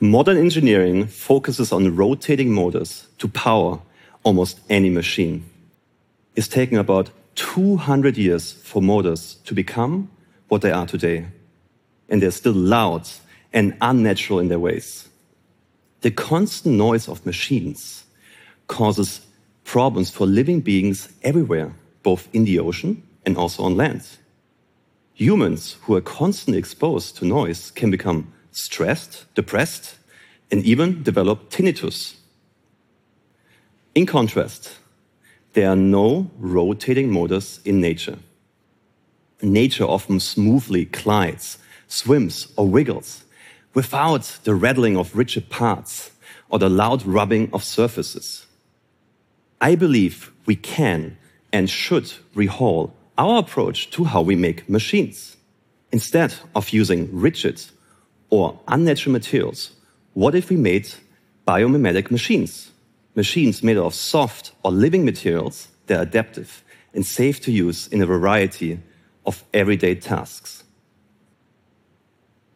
Modern engineering focuses on rotating motors to power almost any machine. It's taken about 200 years for motors to become what they are today. And they're still loud and unnatural in their ways. The constant noise of machines causes problems for living beings everywhere, both in the ocean and also on land. Humans who are constantly exposed to noise can become stressed, depressed, and even develop tinnitus. In contrast, there are no rotating motors in nature. Nature often smoothly glides, swims, or wiggles without the rattling of rigid parts or the loud rubbing of surfaces. I believe we can and should rehaul our approach to how we make machines. Instead of using rigid or unnatural materials, what if we made biomimetic machines? Machines made of soft or living materials that are adaptive and safe to use in a variety of everyday tasks.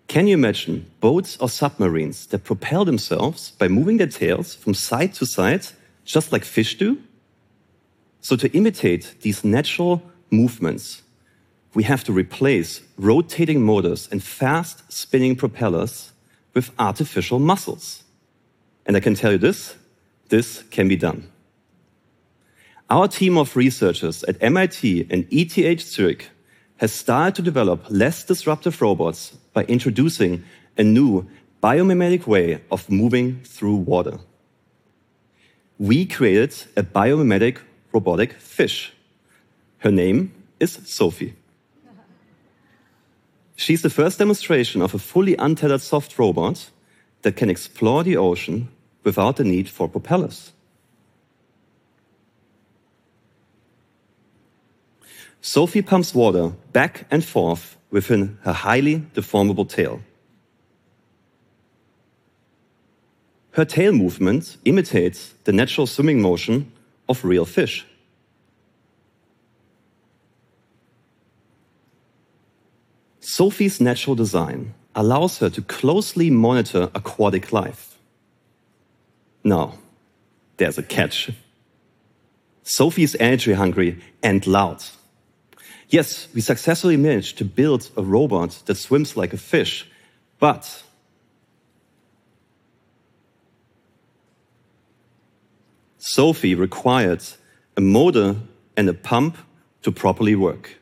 Can you imagine boats or submarines that propel themselves by moving their tails from side to side, just like fish do? So, to imitate these natural movements, we have to replace rotating motors and fast spinning propellers with artificial muscles. And I can tell you this this can be done. Our team of researchers at MIT and ETH Zurich has started to develop less disruptive robots by introducing a new biomimetic way of moving through water. We created a biomimetic robotic fish. Her name is SoFi. She's the first demonstration of a fully untethered soft robot that can explore the ocean without the need for propellers. SoFi pumps water back and forth within her highly deformable tail. Her tail movement imitates the natural swimming motion of real fish. SoFi's natural design allows her to closely monitor aquatic life. Now, there's a catch. SoFi is energy hungry and loud. Yes, we successfully managed to build a robot that swims like a fish, but SoFi required a motor and a pump to properly work.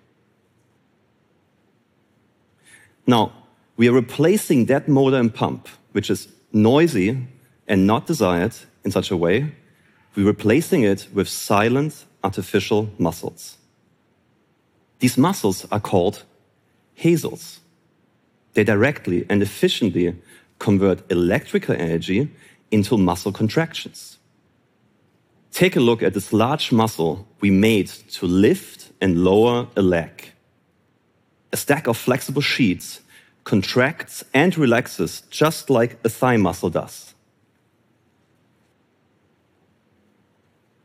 Now, we are replacing that motor and pump, which is noisy and not desired in such a way, we're replacing it with silent artificial muscles. These muscles are called HASELs. They directly and efficiently convert electrical energy into muscle contractions. Take a look at this large muscle we made to lift and lower a leg. A stack of flexible sheets contracts and relaxes just like a thigh muscle does.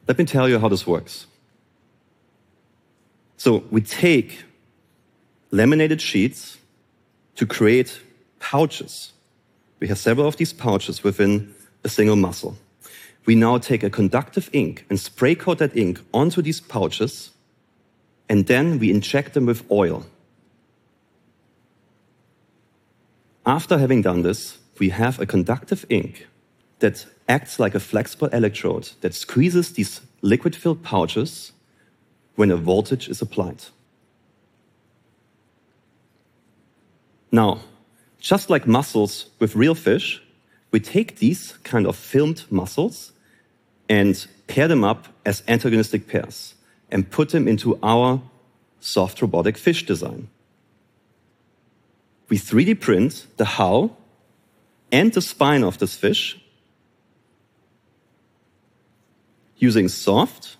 Let me tell you how this works. So we take laminated sheets to create pouches. We have several of these pouches within a single muscle. We now take a conductive ink and spray coat that ink onto these pouches, and then we inject them with oil. After having done this, we have a conductive ink that acts like a flexible electrode that squeezes these liquid filled pouches when a voltage is applied. Now, just like muscles with real fish, we take these kind of filmed muscles and pair them up as antagonistic pairs and put them into our soft robotic fish design we 3D print the hull and the spine of this fish using soft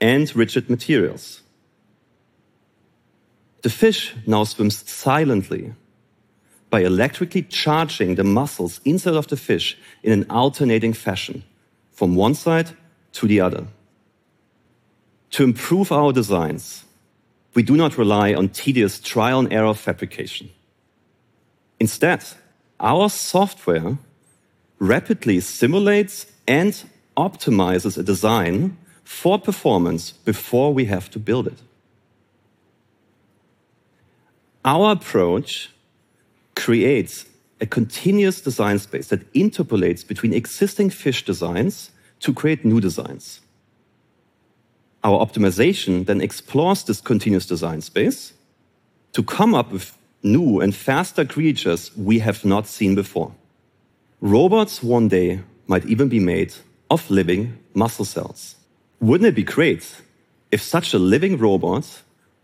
and rigid materials. The fish now swims silently by electrically charging the muscles inside of the fish in an alternating fashion from one side to the other. To improve our designs, we do not rely on tedious trial and error fabrication. Instead, our software rapidly simulates and optimizes a design for performance before we have to build it. Our approach creates a continuous design space that interpolates between existing fish designs to create new designs. Our optimization then explores this continuous design space to come up with new and faster creatures we have not seen before. Robots one day might even be made of living muscle cells. Wouldn't it be great if such a living robot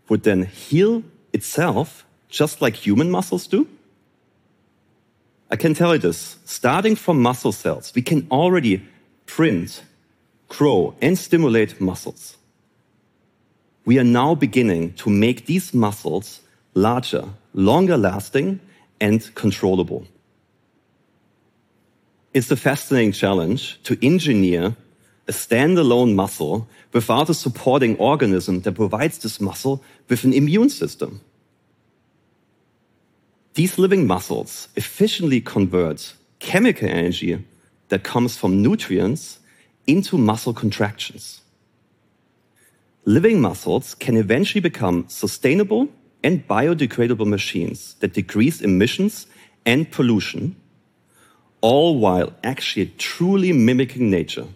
would then heal itself just like human muscles do? I can tell you this starting from muscle cells, we can already print, grow, and stimulate muscles. We are now beginning to make these muscles larger, longer lasting, and controllable. It's a fascinating challenge to engineer a standalone muscle without a supporting organism that provides this muscle with an immune system. These living muscles efficiently convert chemical energy that comes from nutrients into muscle contractions. Living muscles can eventually become sustainable and biodegradable machines that decrease emissions and pollution, all while actually truly mimicking nature.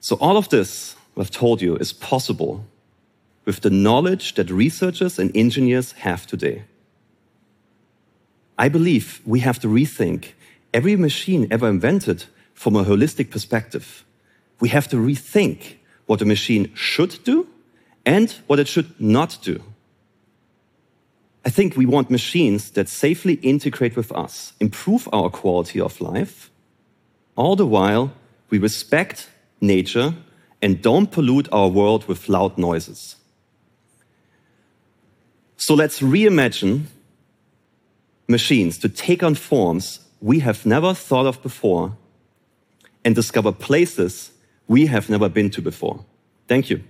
So, all of this I've told you is possible with the knowledge that researchers and engineers have today. I believe we have to rethink every machine ever invented from a holistic perspective. We have to rethink what a machine should do and what it should not do. I think we want machines that safely integrate with us, improve our quality of life, all the while we respect nature and don't pollute our world with loud noises. So let's reimagine machines to take on forms we have never thought of before and discover places we have never been to before. Thank you.